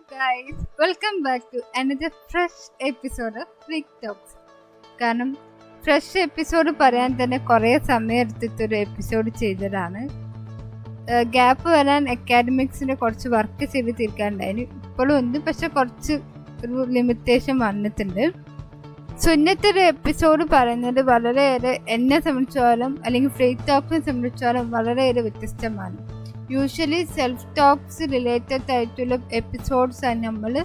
Guys welcome back to another fresh episode of talks കാരണം fresh episode പറയാൻ തന്നെ കുറേ സമയം എടുത്തിട്ടൊരു എപ്പിസോഡ് ചെയ്തതാണ്. ഗ്യാപ്പ് വരാൻ അക്കാഡമിക്സിന്റെ കുറച്ച് വർക്ക് ചെയ്ത് തീർക്കാനുണ്ടായിരുന്നു ഇപ്പോഴും ഉണ്ട് പക്ഷെ കുറച്ച് ഒരു ലിമിറ്റേഷൻ വന്നിട്ടുണ്ട്. സോ ഒരു എപ്പിസോഡ് പറയുന്നത് വളരെയേറെ എന്നെ സംബന്ധിച്ചോളം അല്ലെങ്കിൽ ഫ്രീ ടോക്കിനെ സംബന്ധിച്ചോളം വളരെയേറെ വ്യത്യസ്തമാണ്. യൂഷ്വലി സെൽഫ് ടോക്സ് റിലേറ്റഡ് ആയിട്ടുള്ള എപ്പിസോഡ്സ് ആണ് നമ്മൾ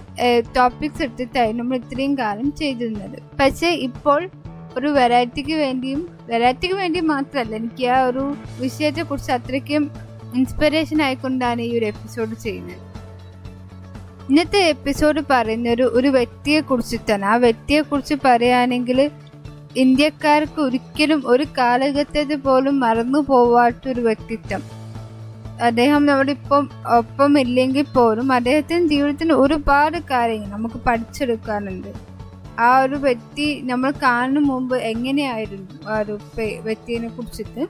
ടോപ്പിക്സ് എടുത്തിട്ടായി നമ്മൾ ഇത്രയും കാലം ചെയ്തിരുന്നത്. പക്ഷേ ഇപ്പോൾ ഒരു വെറൈറ്റിക്ക് വേണ്ടിയും വെറൈറ്റിക്ക് വേണ്ടി മാത്രമല്ല എനിക്ക് ആ ഒരു വിഷയത്തെ കുറിച്ച് അത്രയ്ക്കും ഇൻസ്പിറേഷൻ ആയിക്കൊണ്ടാണ് ഈ ഒരു എപ്പിസോഡ് ചെയ്യുന്നത്. ഇന്നത്തെ എപ്പിസോഡ് പറയുന്ന ഒരു ഒരു വ്യക്തിയെ കുറിച്ചിട്ടാണ് ആ വ്യക്തിയെ കുറിച്ച് പറയുകയാണെങ്കിൽ ഇന്ത്യക്കാർക്ക് ഒരിക്കലും ഒരു കാലഘട്ടത്തിൽ പോലും മറന്നു പോവാത്ത ഒരു വ്യക്തിത്വം. അദ്ദേഹം നമ്മുടെ ഇപ്പം ഒപ്പം ഇല്ലെങ്കിൽ പോലും അദ്ദേഹത്തിന്റെ ജീവിതത്തിന് ഒരുപാട് കാര്യങ്ങൾ നമുക്ക് പഠിച്ചെടുക്കാനുണ്ട് ആ ഒരു വ്യക്തി നമ്മൾ കാണുന്ന മുമ്പ് എങ്ങനെയായിരുന്നു ആ ഒരു വ്യക്തിയെ കുറിച്ചിട്ട്?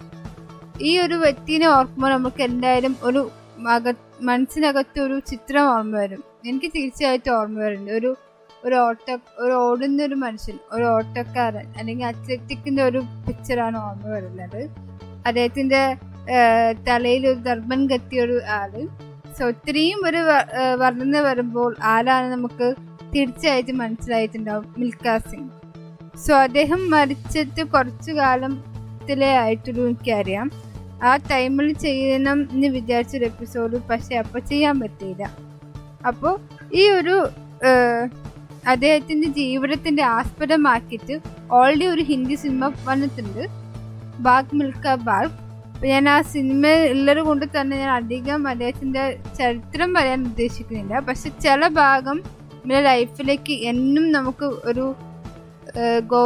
ഈ ഒരു വ്യക്തിനെ ഓർക്കുമ്പോൾ നമുക്ക് എന്തായാലും ഒരു അക മനസ്സിനകത്ത് ഒരു ചിത്രം ഓർമ്മ വരും. എനിക്ക് തീർച്ചയായിട്ടും ഓർമ്മ വരുന്നുണ്ട്. ഒരു ഒരു ഓട്ട ഒരു ഓടുന്ന ഒരു മനുഷ്യൻ ഒരു ഓട്ടക്കാരൻ അല്ലെങ്കിൽ അത്ലറ്റിക്കിന്റെ ഒരു പിക്ചറാണ് ഓർമ്മ വരുന്നത്. അദ്ദേഹത്തിന്റെ തലയിൽ ഒരു ദർബൻ കത്തിയ ഒരു ആൾ. സോ ഒത്തിരിയും ഒരു വർണന വരുമ്പോൾ ആരാണ് നമുക്ക് തീർച്ചയായിട്ടും മനസ്സിലായിട്ടുണ്ടാവും. മിൽഖ സിംഗ്. സോ അദ്ദേഹം മരിച്ചിട്ട് കുറച്ചു കാലത്തിലേ ആയിട്ടുള്ളൂ എനിക്കറിയാം. ആ ടൈമിൽ ചെയ്യണം എന്ന് വിചാരിച്ചൊരു എപ്പിസോഡ് പക്ഷെ അപ്പൊ ചെയ്യാൻ പറ്റിയില്ല. അപ്പോൾ ഈ ഒരു അദ്ദേഹത്തിന്റെ ജീവിതത്തിന്റെ ആസ്പദമാക്കിയിട്ട് ഓൾറെഡി ഒരു ഹിന്ദി സിനിമ വന്നിട്ടുണ്ട്. Bag Milkha bag. ഞാൻ ആ സിനിമ ഉള്ളത് കൊണ്ട് തന്നെ ഞാൻ അധികം അദ്ദേഹത്തിന്റെ ചരിത്രം പറയാൻ ഉദ്ദേശിക്കുന്നില്ല. പക്ഷെ ചില ഭാഗം നമ്മുടെ ലൈഫിലേക്ക് എന്നും നമുക്ക് ഒരു ഗോ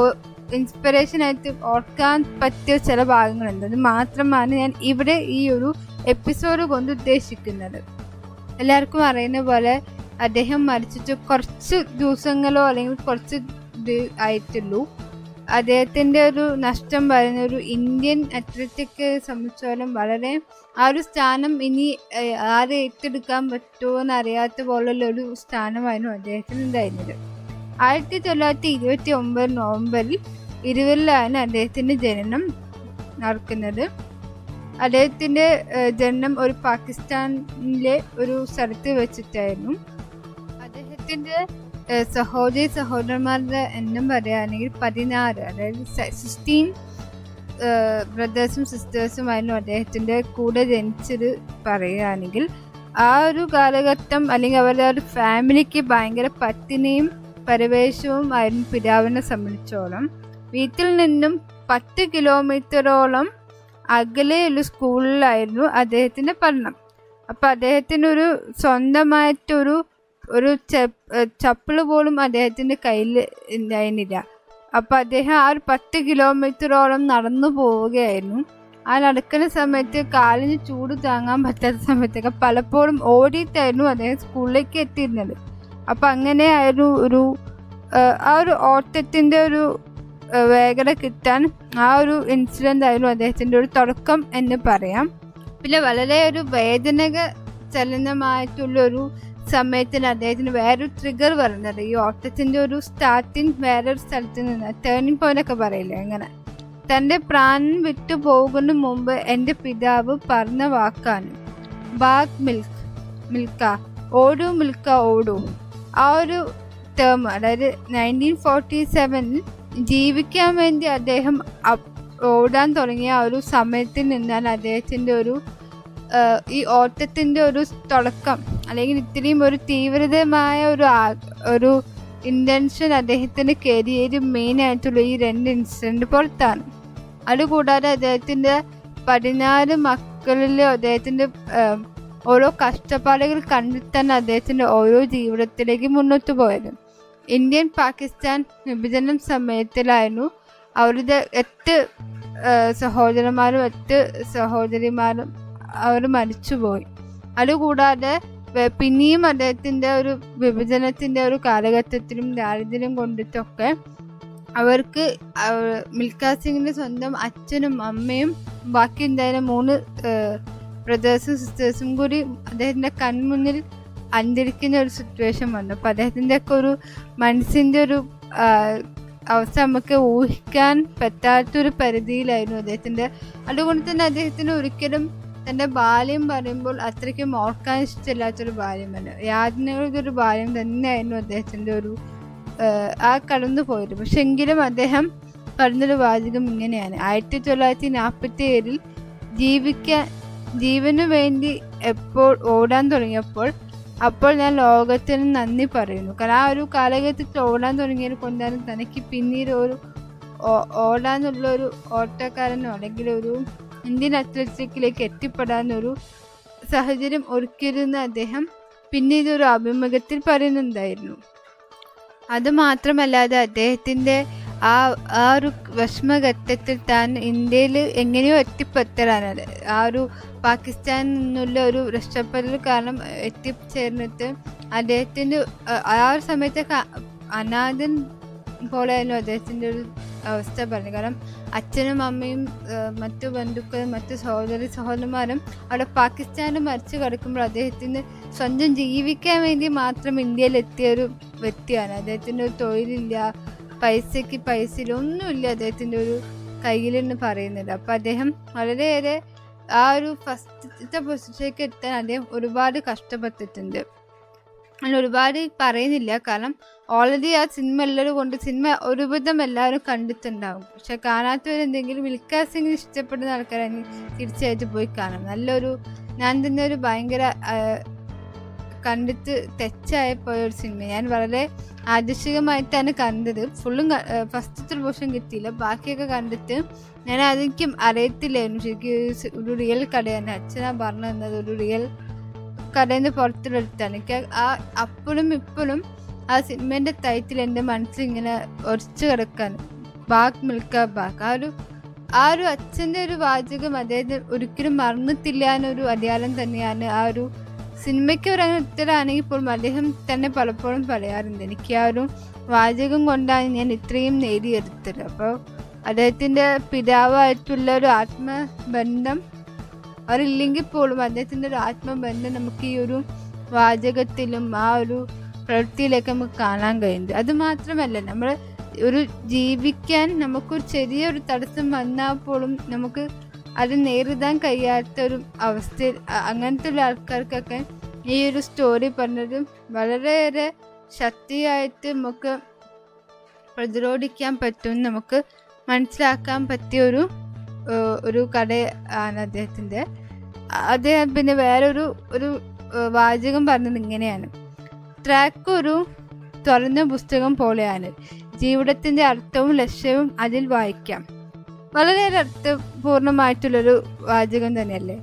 ഇൻസ്പിറേഷൻ ആയിട്ട് ഓർക്കാൻ പറ്റിയ ചില ഭാഗങ്ങളുണ്ട്. അത് മാത്രമാണ് ഞാൻ ഇവിടെ ഈ ഒരു എപ്പിസോഡ് കൊണ്ട് ഉദ്ദേശിക്കുന്നത്. എല്ലാവർക്കും അറിയുന്ന പോലെ അദ്ദേഹം മരിച്ചിട്ട് കുറച്ച് ദിവസങ്ങളോ അല്ലെങ്കിൽ കുറച്ച് ഇത് ആയിട്ടുള്ളൂ. അദ്ദേഹത്തിന്റെ ഒരു നഷ്ടം പറയുന്ന ഒരു ഇന്ത്യൻ അത്ലറ്റിക് സംബന്ധിച്ചോളം വളരെ ആ ഒരു സ്ഥാനം ഇനി ആര് ഏറ്റെടുക്കാൻ പറ്റുമോ എന്ന് അറിയാത്ത പോലുള്ള ഒരു സ്ഥാനമായിരുന്നു അദ്ദേഹത്തിന് ഉണ്ടായിരുന്നത് ആയിരത്തി തൊള്ളായിരത്തി ഇരുപത്തി ഒമ്പത് നവംബറിൽ ഇരുവരിലാണ് അദ്ദേഹത്തിന്റെ ജനനം നടക്കുന്നത്. അദ്ദേഹത്തിന്റെ ജനനം ഒരു പാകിസ്ഥാനിലെ ഒരു സ്ഥലത്ത് വെച്ചിട്ടായിരുന്നു. അദ്ദേഹത്തിന്റെ സഹോദരി സഹോദരന്മാരുടെ എണ്ണം പറയുകയാണെങ്കിൽ പതിനാറ് അതായത് സിക്സ്റ്റീൻ ബ്രദേഴ്സും സിസ്റ്റേഴ്സുമായിരുന്നു അദ്ദേഹത്തിന്റെ കൂടെ ജനിച്ചത് പറയുകയാണെങ്കിൽ. ആ ഒരു കാലഘട്ടം അല്ലെങ്കിൽ അവരുടെ ഒരു ഫാമിലിക്ക് ഭയങ്കര പത്തിനെയും പരിവേഷവും ആയിരുന്നു പിതാവിനെ സംബന്ധിച്ചോളം. വീട്ടിൽ നിന്നും പത്ത് കിലോമീറ്ററോളം അകലെയുള്ള സ്കൂളിലായിരുന്നു അദ്ദേഹത്തിന്റെ പഠനം. അപ്പം അദ്ദേഹത്തിനൊരു സ്വന്തമായിട്ടൊരു ഒരു ചപ്പിൾ പോലും അദ്ദേഹത്തിന്റെ കയ്യിൽ ഉണ്ടായിരുന്നില്ല അപ്പോൾ അദ്ദേഹം ആ ഒരു പത്ത് കിലോമീറ്ററോളം നടന്നു പോവുകയായിരുന്നു. ആ നടക്കുന്ന സമയത്ത് കാലിന് ചൂട് താങ്ങാൻ പറ്റാത്ത സമയത്തൊക്കെ പലപ്പോഴും ഓടിയിട്ടായിരുന്നു അദ്ദേഹം സ്കൂളിലേക്ക് എത്തിയിരുന്നത്. അപ്പം അങ്ങനെയായിരുന്നു ഒരു ആ ഒരു ഓട്ടത്തിന്റെ ഒരു വേഗത കിട്ടാൻ ആ ഒരു ഇൻസിഡന്റ് ആയിരുന്നു അദ്ദേഹത്തിന്റെ ഒരു തുടക്കം എന്ന് പറയാം. പിന്നെ വളരെ ഒരു വേദനക ചലനമായിട്ടുള്ള ഒരു സമയത്തിന് അദ്ദേഹത്തിന് വേറൊരു ട്രിഗർ വരുന്നത് ഈ ഓട്ടത്തിന്റെ ഒരു സ്റ്റാർട്ടിങ് വേറൊരു സ്ഥലത്ത് നിന്ന് ടേണിംഗ് പോയിന്റ് ഒക്കെ പറയില്ലേ അങ്ങനെ. തന്റെ പ്രാണൻ വിട്ടു പോകുന്ന മുമ്പ് എന്റെ പിതാവ് പറഞ്ഞ വാക്കാണ് ബാഗ് മിൽക്ക് മിൽക്ക ഓടൂ മിൽക്ക ഓടൂ. ആ ഒരു ടേം അതായത് നയന്റീൻ ഫോർട്ടി സെവനിൽ ജീവിക്കാൻ വേണ്ടി അദ്ദേഹം ഓടാൻ തുടങ്ങിയ ആ ഒരു സമയത്തിൽ നിന്നാണ് അദ്ദേഹത്തിന്റെ ഒരു ഈ ഓട്ടത്തിന്റെ ഒരു തുടക്കം. അല്ലെങ്കിൽ ഇത്രയും ഒരു തീവ്രതമായ ഒരു ഒരു ഇന്റൻഷൻ അദ്ദേഹത്തിന്റെ കരിയർ മെയിൻ ആയിട്ടുള്ള ഈ രണ്ട് ഇൻസിഡന്റ് പുറത്താണ് അതുകൂടാതെ അദ്ദേഹത്തിന്റെ പതിനാല് മക്കളിൽ അദ്ദേഹത്തിന്റെ ഓരോ കഷ്ടപ്പാടുകൾ കണ്ടെത്താൻ അദ്ദേഹത്തിന്റെ ഓരോ ജീവിതത്തിലേക്ക് മുന്നോട്ട് പോയത്. ഇന്ത്യൻ പാകിസ്ഥാൻ വിഭജനം സമയത്തിലായിരുന്നു അവരുടെ എട്ട് സഹോദരന്മാരും എട്ട് സഹോദരിമാരും അവർ മരിച്ചുപോയി. അതുകൂടാതെ പിന്നെയും അദ്ദേഹത്തിന്റെ ഒരു വിഭജനത്തിന്റെ ഒരു കാലഘട്ടത്തിലും ദാരിദ്ര്യം കൊണ്ടിട്ടൊക്കെ അവർക്ക് മിൽഖാ സിംഗിന്റെ സ്വന്തം അച്ഛനും അമ്മയും ബാക്കി എന്തായാലും മൂന്ന് ബ്രദേഴ്സും സിസ്റ്റേഴ്സും കൂടി അദ്ദേഹത്തിന്റെ കൺമുന്നിൽ അന്തരിക്കുന്ന ഒരു സിറ്റുവേഷൻ വന്നു. അപ്പോൾ അദ്ദേഹത്തിന്റെ ഒക്കെ ഒരു മനസ്സിന്റെ ഒരു അവസ്ഥ നമുക്ക് ഊഹിക്കാൻ പറ്റാത്തൊരു പരിധിയിലായിരുന്നു അദ്ദേഹത്തിന്റെ അതുകൊണ്ട് തന്നെ അദ്ദേഹത്തിന് ഒരിക്കലും തന്റെ ബാല്യം പറയുമ്പോൾ അത്രയ്ക്കും ഓർക്കാൻ ഇഷ്ടമില്ലാത്തൊരു ബാല്യമല്ല. യാതനകളുടെ ഒരു ബാല്യം തന്നെയായിരുന്നു അദ്ദേഹത്തിന്റെ ഒരു ആ കടന്നു പോയത്. പക്ഷെ എങ്കിലും അദ്ദേഹം പറഞ്ഞൊരു വാചകം ഇങ്ങനെയാണ്. ആയിരത്തി തൊള്ളായിരത്തി നാൽപ്പത്തി ഏഴിൽ ജീവിക്കാൻ ജീവന് വേണ്ടി എപ്പോൾ ഓടാൻ തുടങ്ങിയപ്പോൾ അപ്പോൾ ഞാൻ ലോകത്തിന് നന്ദി പറയുന്നു. കാരണം ആ ഒരു കാലഘട്ടത്തിൽ ഓടാൻ തുടങ്ങിയത് കൊണ്ടാണ് തനിക്ക് പിന്നീട് ഒരു ഓടാനുള്ള ഒരു ഓട്ടക്കാരനോ അല്ലെങ്കിൽ ഒരു ഇന്ത്യൻ അത്ലറ്റിക്കിലേക്ക് എത്തിപ്പെടാനൊരു സാഹചര്യം ഒരുക്കിയിരുന്ന അദ്ദേഹം പിന്നീട് ഒരു അഭിമുഖത്തിൽ പറയുന്നുണ്ടായിരുന്നു. അത് മാത്രമല്ലാതെ അദ്ദേഹത്തിന്റെ ആ ആ ഒരു വിഷമഘട്ടത്തിൽ താൻ ഇന്ത്യയിൽ എങ്ങനെയോ എത്തിപ്പെത്തലാണ് ആ ഒരു പാകിസ്ഥാനിൽ നിന്നുള്ള ഒരു രക്ഷപ്പെടൽ കാരണം എത്തിച്ചേർന്നിട്ട് അദ്ദേഹത്തിന്റെ ആ- ഒരു സമയത്തെ അനാഥൻ പോലെയായിരുന്നു അദ്ദേഹത്തിന്റെ ഒരു അവസ്ഥ പറഞ്ഞു കാരണം അച്ഛനും അമ്മയും മറ്റു ബന്ധുക്കളും മറ്റു സഹോദരി സഹോദരന്മാരും അവിടെ പാകിസ്ഥാനിൽ മരിച്ചു കിടക്കുമ്പോൾ അദ്ദേഹത്തിന് സ്വന്തം ജീവിക്കാൻ വേണ്ടി മാത്രം ഇന്ത്യയിൽ എത്തിയ ഒരു വ്യക്തിയാണ്. അദ്ദേഹത്തിന്റെ ഒരു തൊഴിലില്ല പൈസയ്ക്ക് പൈസയില്ല ഒന്നുമില്ല അദ്ദേഹത്തിന്റെ ഒരു കയ്യിലെന്ന് പറയുന്നത്. അപ്പം അദ്ദേഹം വളരെയേറെ ആ ഒരു ഫസ്റ്റത്തെ പൊസിഷനിലേക്ക് എത്താൻ അദ്ദേഹം ഒരുപാട് കഷ്ടപ്പെട്ടിട്ടുണ്ട്. അങ്ങനെ ഒരുപാട് പറയുന്നില്ല. കാരണം ഓൾറെഡി ആ സിനിമ എല്ലാവരും കൊണ്ട് സിനിമ ഒരുവിധം എല്ലാവരും കണ്ടിട്ടുണ്ടാവും. പക്ഷെ കാണാത്തവരെന്തെങ്കിലും മിൽഖാ സിംഗിന് ഇഷ്ടപ്പെടുന്ന ആൾക്കാരെ തീർച്ചയായിട്ടും പോയി കാണാം. നല്ലൊരു ഞാൻ തന്നെ ഒരു ഭയങ്കര കണ്ടിട്ട് തെച്ചായി പോയ ഒരു സിനിമ ഞാൻ വളരെ ആദർശികമായിട്ടാണ് കണ്ടത്. ഫുള്ളും ഫസ്റ്റത്തെ പോർഷൻ കിട്ടിയില്ല. ബാക്കിയൊക്കെ കണ്ടിട്ട് ഞാൻ അതെനിക്കും അറിയത്തില്ലായിരുന്നു. ശരിക്കും ഒരു ഒരു റിയൽ കടയാണ്. അച്ഛനാ പറഞ്ഞു തന്നത് ഒരു റിയൽ കടയിൽ നിന്ന് പുറത്തെടുത്താണ് എനിക്ക് ആ അപ്പോഴും ഇപ്പോഴും ആ സിനിമേന്റെ ടൈറ്റിൽ എന്റെ മനസ്സിൽ ഇങ്ങനെ കിടക്കാൻ ബാഗ് മിൽക്ക ബാഗ് ആ ഒരു ആ ഒരു അച്ഛന്റെ ഒരു വാചകം അദ്ദേഹത്തിന് ഒരിക്കലും മറന്നിട്ടില്ല എന്നൊരു അടയാളം തന്നെയാണ് ആ ഒരു സിനിമയ്ക്ക് ഒരു ഉത്തരമാണെങ്കിൽ പോലും അദ്ദേഹം തന്നെ പലപ്പോഴും പറയാറുണ്ട് എനിക്ക് ആ ഒരു വാചകം കൊണ്ടാണ് ഞാൻ ഇത്രയും നേടിയെടുത്തത് അപ്പോൾ അദ്ദേഹത്തിന്റെ പിതാവായിട്ടുള്ള ഒരു ആത്മബന്ധം അവരില്ലെങ്കിൽ പോലും അദ്ദേഹത്തിന്റെ ഒരു ആത്മബന്ധം നമുക്ക് ഈ ഒരു വാചകത്തിലും ആ ഒരു പ്രവൃത്തിയിലേക്ക് നമുക്ക് കാണാൻ കഴിയുന്നത്. അത് മാത്രമല്ല നമ്മൾ ഒരു ജീവിക്കാൻ നമുക്കൊരു ചെറിയൊരു തടസ്സം വന്നാൽ പോലും നമുക്ക് അത് നേരിടാൻ കഴിയാത്ത ഒരു അവസ്ഥയിൽ അങ്ങനത്തെ ഉള്ള ആൾക്കാർക്കൊക്കെ ഈ ഒരു സ്റ്റോറി പറഞ്ഞത് വളരെയേറെ ശക്തിയായിട്ട് നമുക്ക് പ്രതിരോധിക്കാൻ പറ്റും നമുക്ക് മനസ്സിലാക്കാൻ പറ്റിയ ഒരു ഒരു കഥ ആണ് അദ്ദേഹത്തിന്റെ അദ്ദേഹം പിന്നെ വേറൊരു ഒരു വാചകം പറഞ്ഞത് ഇങ്ങനെയാണ്. ട്രാക്ക് ഒരു തുറന്ന പുസ്തകം പോലെയാണ്. ജീവിതത്തിന്റെ അർത്ഥവും ലക്ഷ്യവും അതിൽ വായിക്കാം. വളരെയേറെ അർത്ഥപൂർണമായിട്ടുള്ളൊരു വാചകം തന്നെയല്ലേ?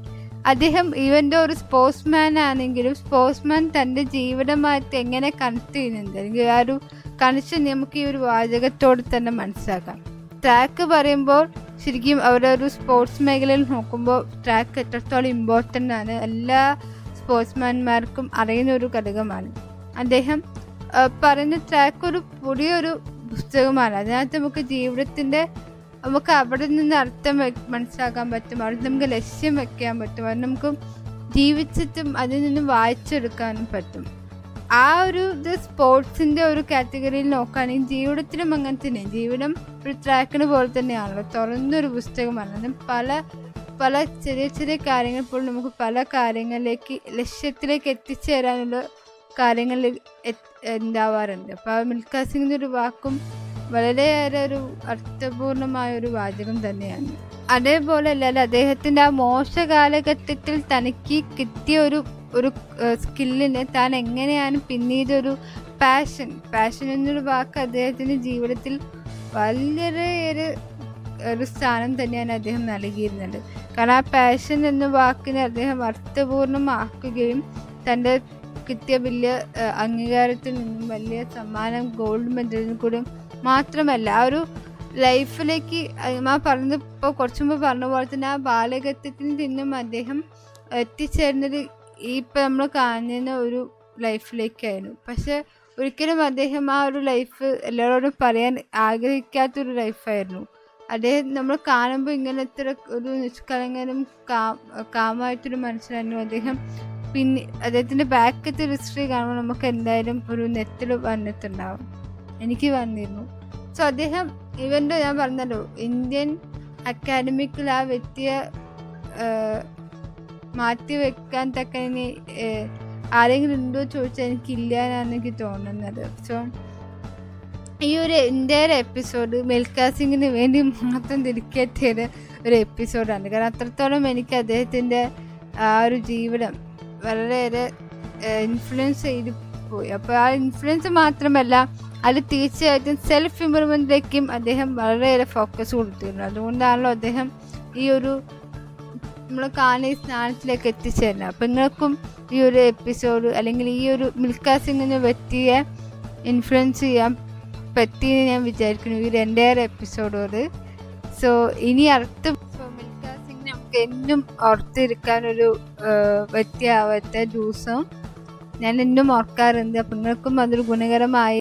അദ്ദേഹം ഇവന്റെ ഒരു സ്പോർട്സ്മാൻ ആണെങ്കിലും സ്പോർട്സ്മാൻ തന്റെ ജീവിതമായിട്ട് എങ്ങനെ കണക്ട് ചെയ്യുന്നുണ്ട്? അല്ലെങ്കിൽ ആ ഒരു കണക്ഷൻ നമുക്ക് ഈ ഒരു വാചകത്തോട് തന്നെ മനസ്സിലാക്കാം. ട്രാക്ക് പറയുമ്പോൾ ശരിക്കും അവരുടെ ഒരു സ്പോർട്സ് മേഖലയിൽ നോക്കുമ്പോൾ ട്രാക്ക് എത്രത്തോളം ഇമ്പോർട്ടന്റ് ആണ്. എല്ലാ സ്പോർട്സ്മാൻമാർക്കും അറിയുന്ന ഒരു ഘടകമാണ്. അദ്ദേഹം പറഞ്ഞ ട്രാക്ക് ഒരു പുതിയൊരു പുസ്തകമാണ്. അതിനകത്ത് നമുക്ക് ജീവിതത്തിന്റെ നമുക്ക് അവിടെ നിന്ന് അർത്ഥം മനസ്സിലാക്കാൻ പറ്റും. അവിടെ നമുക്ക് ലക്ഷ്യം വെക്കാൻ പറ്റും. അത് നമുക്ക് ജീവിച്ചിട്ടും അതിൽ നിന്ന് വായിച്ചെടുക്കാനും പറ്റും. ആ ഒരു ഇത് സ്പോർട്സിന്റെ ഒരു കാറ്റഗറിയിൽ നോക്കുകയാണെങ്കിൽ ജീവിതത്തിലും അങ്ങനെ തന്നെ. ജീവിതം ഒരു ട്രാക്കിന് പോലെ തന്നെയാണല്ലോ. തുറന്നൊരു പുസ്തകമാണ്. അതിന് പല പല ചെറിയ ചെറിയ കാര്യങ്ങൾ പോലും നമുക്ക് പല കാര്യങ്ങളിലേക്ക് ലക്ഷ്യത്തിലേക്ക് എത്തിച്ചേരാനുള്ള കാര്യങ്ങളിൽ ഉണ്ടാവാറുണ്ട് അപ്പോൾ മിൽഖാ സിംഗിന്റെ ഒരു വാക്കും വളരെയേറെ ഒരു അർത്ഥപൂർണമായ ഒരു വാചകം തന്നെയാണ്. അതേപോലെ അല്ലാതെ അദ്ദേഹത്തിന്റെ ആ മോശ കാലഘട്ടത്തിൽ തനിക്ക് കിട്ടിയ ഒരു ഒരു സ്കില്ലിനെ താൻ എങ്ങനെയാണ് പിന്നീട് ഒരു പാഷൻ പാഷൻ എന്നൊരു വാക്ക് അദ്ദേഹത്തിന്റെ ജീവിതത്തിൽ വളരെയേറെ ഒരു സ്ഥാനം തന്നെയാണ് അദ്ദേഹം നൽകിയിരുന്നത്. കാരണം ആ പാഷൻ എന്ന വാക്കിനെ അദ്ദേഹം അർത്ഥപൂർണമാക്കുകയും തന്റെ കിട്ടിയ വലിയ അംഗീകാരത്തിൽ നിന്നും വലിയ സമ്മാനം ഗോൾഡ് മെഡലിനും കൂടി മാത്രമല്ല ആ ഒരു ലൈഫിലേക്ക് ആ പറഞ്ഞത് ഇപ്പോൾ കുറച്ചു മുമ്പ് പറഞ്ഞ പോലെ തന്നെ ആ ബാലകത്വത്തിൽ നിന്നും അദ്ദേഹം എത്തിച്ചേരുന്നത് ഈ ഇപ്പം നമ്മൾ കാണുന്ന ഒരു ലൈഫിലേക്കായിരുന്നു. പക്ഷെ ഒരിക്കലും അദ്ദേഹം ആ ഒരു ലൈഫ് എല്ലാവരോടും പറയാൻ ആഗ്രഹിക്കാത്തൊരു ലൈഫായിരുന്നു. അദ്ദേഹം നമ്മൾ കാണുമ്പോൾ ഇങ്ങനത്തെ ഒരു നിഷ്കളങ്കനും കാ കാമായിട്ടൊരു മനുഷ്യനായിരുന്നു അദ്ദേഹം. പിന്നെ അദ്ദേഹത്തിന്റെ ബാക്കത്തെ ഒരു ഹിസ്റ്ററി കാണുമ്പോൾ നമുക്ക് എന്തായാലും ഒരു നെറ്റിൽ വന്നിട്ടുണ്ടാവും. എനിക്ക് വന്നിരുന്നു. സോ അദ്ദേഹം ഇവന്റെ ഞാൻ പറഞ്ഞല്ലോ ഇന്ത്യൻ അക്കാഡമിക്കിൽ ആ വ്യക്തിയെ മാറ്റി വെക്കാൻ തക്ക ഇനി ആരെങ്കിലും ഉണ്ടോ ചോദിച്ചാൽ എനിക്കില്ല എന്നാണ് എനിക്ക് തോന്നുന്നത്. സോ ഈ ഒരു എന്റെ എപ്പിസോഡ് മിൽഖാ സിംഗിന് വേണ്ടി മാത്രം തിരിക്കറ്റിയ ഒരു എപ്പിസോഡാണ് കാരണം അത്രത്തോളം എനിക്ക് അദ്ദേഹത്തിന്റെ ആ ഒരു ജീവിതം വളരെയേറെ ഇൻഫ്ലുവൻസ് ചെയ്ത് പോയി. അപ്പോൾ ആ ഇൻഫ്ലുവൻസ് മാത്രമല്ല അത് തീർച്ചയായിട്ടും സെൽഫ് ഇമ്പ്രൂവ്മെന്റിലേക്കും അദ്ദേഹം വളരെയേറെ ഫോക്കസ് കൊടുത്തിരുന്നു. അതുകൊണ്ടാണല്ലോ അദ്ദേഹം ഈ ഒരു നമ്മൾ കാണി സ്ഥാനത്തിലേക്ക് എത്തിച്ചേരുന്നത്. അപ്പം നിങ്ങൾക്കും ഈ ഒരു എപ്പിസോഡ് അല്ലെങ്കിൽ ഈ ഒരു മിൽഖാ സിംഗിന് വ്യക്തിയെ ഇൻഫ്ലുവൻസ് ചെയ്യാൻ പറ്റിയെന്ന് ഞാൻ വിചാരിക്കുന്നു. ഈ രണ്ടേറെ എപ്പിസോഡോട് സോ ഇനി മിൽഖാ നമുക്ക് എന്നും ഓർത്തിരിക്കാനൊരു വ്യക്തിയാവാത്ത ദിവസം ഞാൻ എന്നും ഓർക്കാറുണ്ട്. അപ്പം നിങ്ങൾക്കും അതൊരു ഗുണകരമായി